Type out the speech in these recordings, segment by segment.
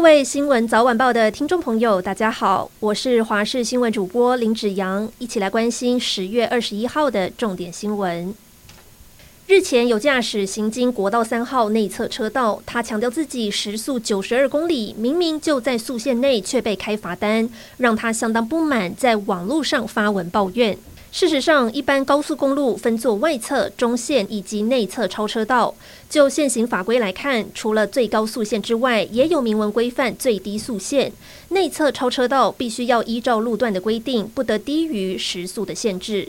各位新闻早晚报的听众朋友，大家好，我是华视新闻主播林子阳，一起来关心十月二十一号的重点新闻。日前有驾驶行经国道三号内侧车道，他强调自己时速九十二公里，明明就在速限内，却被开罚单，让他相当不满，在网络上发文抱怨。事实上，一般高速公路分作外侧、中线以及内侧超车道。就现行法规来看，除了最高速线之外，也有明文规范最低速线。内侧超车道必须要依照路段的规定，不得低于时速的限制。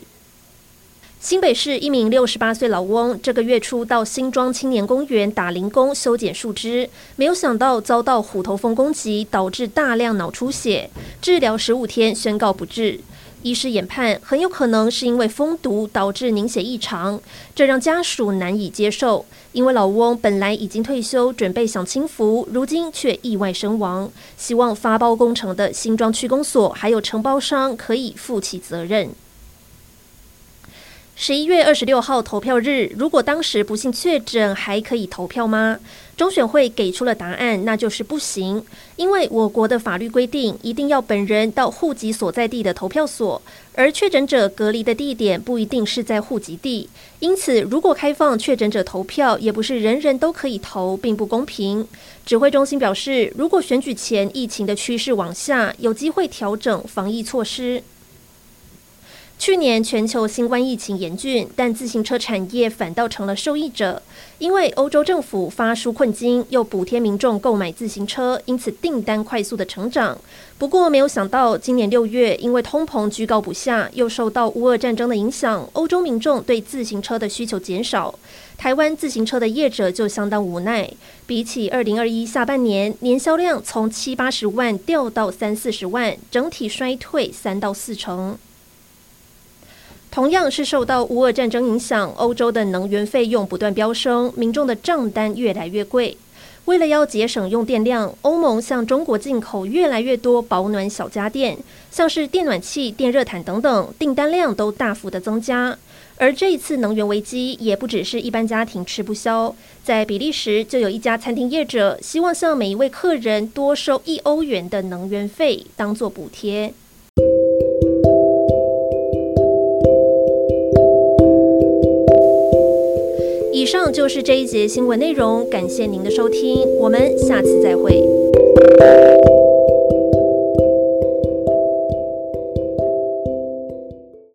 新北市一名六十八岁老翁，这个月初到新庄青年公园打零工修剪树枝，没有想到遭到虎头蜂攻击，导致大量脑出血，治疗十五天，宣告不治。医师研判，很有可能是因为蜂毒导致凝血异常，这让家属难以接受。因为老翁本来已经退休，准备享清福，如今却意外身亡。希望发包工程的新庄区公所还有承包商可以负起责任。十一月二十六号投票日，如果当时不幸确诊，还可以投票吗？中选会给出了答案，那就是不行。因为我国的法律规定，一定要本人到户籍所在地的投票所，而确诊者隔离的地点不一定是在户籍地。因此，如果开放确诊者投票，也不是人人都可以投，并不公平。指挥中心表示，如果选举前疫情的趋势往下，有机会调整防疫措施。去年全球新冠疫情严峻，但自行车产业反倒成了受益者，因为欧洲政府发纾困金，又补贴民众购买自行车，因此订单快速的成长。不过没有想到，今年六月因为通膨居高不下，又受到乌俄战争的影响，欧洲民众对自行车的需求减少，台湾自行车的业者就相当无奈。比起二零二一下半年，年销量从七八十万掉到三四十万，整体衰退三到四成。同样是受到乌俄战争影响，欧洲的能源费用不断飙升，民众的账单越来越贵。为了要节省用电量，欧盟向中国进口越来越多保暖小家电，像是电暖器、电热毯等等，订单量都大幅的增加。而这一次能源危机也不只是一般家庭吃不消，在比利时就有一家餐厅业者希望向每一位客人多收一欧元的能源费，当做补贴。以上就是这一节新闻内容，感谢您的收听，我们下次再会。